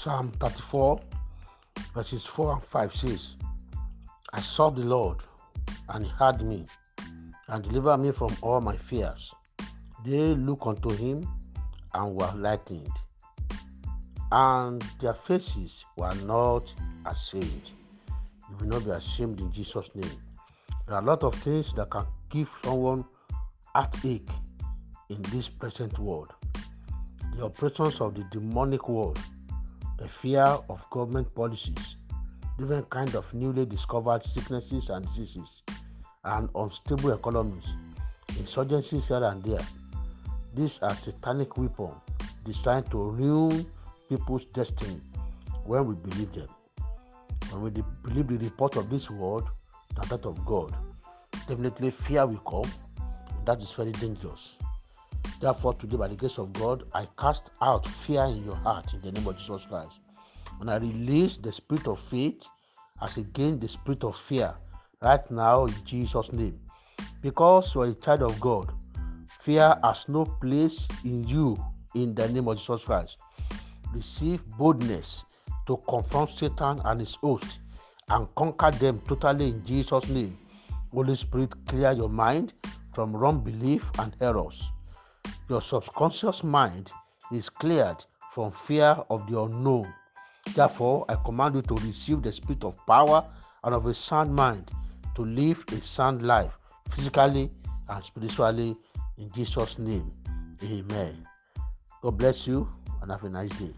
Psalm 34, verses 4 and 5 says, I sought the Lord, and he heard me, and delivered me from all my fears. They looked unto him and were lightened, and their faces were not ashamed. You will not be ashamed in Jesus' name. There are a lot of things that can give someone heartache in this present world. The operations of the demonic world, the fear of government policies, different kind of newly discovered sicknesses and diseases, and unstable economies, insurgencies here and there. These are satanic weapons designed to ruin people's destiny when we believe them. When we believe the report of this world that of God, definitely fear will come. that is very dangerous. Therefore, today, by the grace of God, I cast out fear in your heart in the name of Jesus Christ. And I release the spirit of faith as against the spirit of fear right now in Jesus' name. Because you are a child of God, fear has no place in you in the name of Jesus Christ. Receive boldness to confront Satan and his host and conquer them totally in Jesus' name. Holy Spirit, clear your mind from wrong belief and errors. Your subconscious mind is cleared from fear of the unknown. Therefore, I command you to receive the spirit of power and of a sound mind to live a sound life physically and spiritually in Jesus' name. Amen. God bless you and have a nice day.